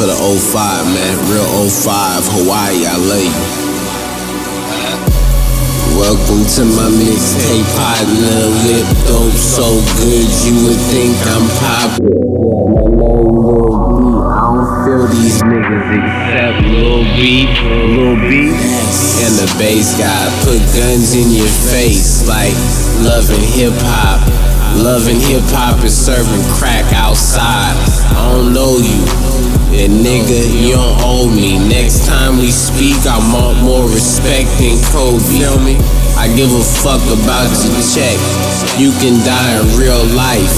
For the 05, man. Real 05, Hawaii, I love you. Welcome to my mixtape partner. Lip dope so good you would think I'm popular. I don't feel these niggas except Lil B, Lil B, and the Based God. Put guns in your face like loving hip hop. Loving hip hop is serving crack outside. I don't know you. And nigga, you don't owe me. Next time we speak, I want more respect than Kobe. Feel me? I give a fuck about your check. You can die in real life.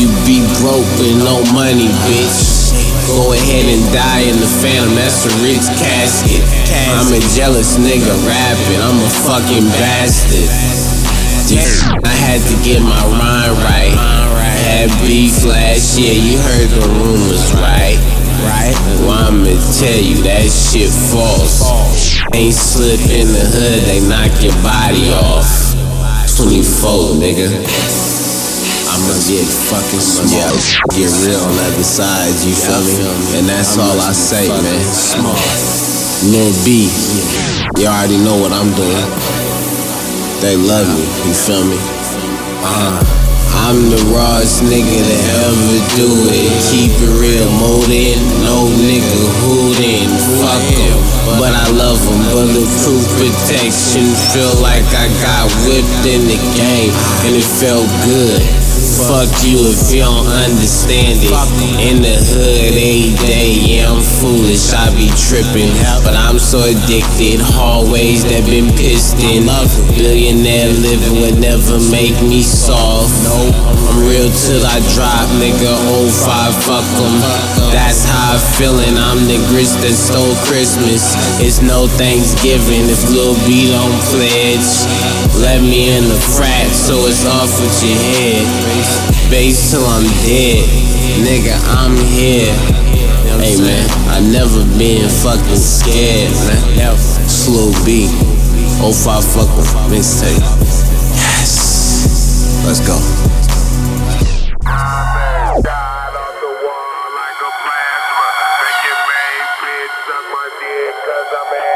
You be broke with no money, bitch. Go ahead and die in the phantom, that's a rich casket. I'm a jealous nigga rapping, I'm a fucking bastard. I had to get my rhyme right. Had beef last year, you heard the rumors, right? Right? Well, I'ma tell you that shit false. Ain't slip in the hood, they knock your body off. 24, nigga. I'ma get fucking smart. Get real on the other side, you feel me? And that's all I say, man. Smart. Lil B, you already know what I'm doing. They love me, you feel me? Uh. I'm the rawest nigga to ever do it. Keep it real, than no nigga hootin'. Fuck em, but I love em. Bulletproof protection. Feel like I got whipped in the game, and it felt good. Fuck you if you don't understand it. In the hood, every day, yeah, I'm foolish. I be tripping, but I'm so addicted. Hallways that been pissed in. Billionaire living would never make me soft. I'm real till I drop, nigga. 05, fuck em. That's how I feelin'. I'm the grits that stole Christmas. It's no Thanksgiving if Lil B don't pledge. Let me in the frat, so it's off with your head life, based till I'm dead. Nigga, I'm here. You know hey man, I never been fucking scared, man. Slow B, 05 fucking mixtape. Yes, let's go. Cause I'm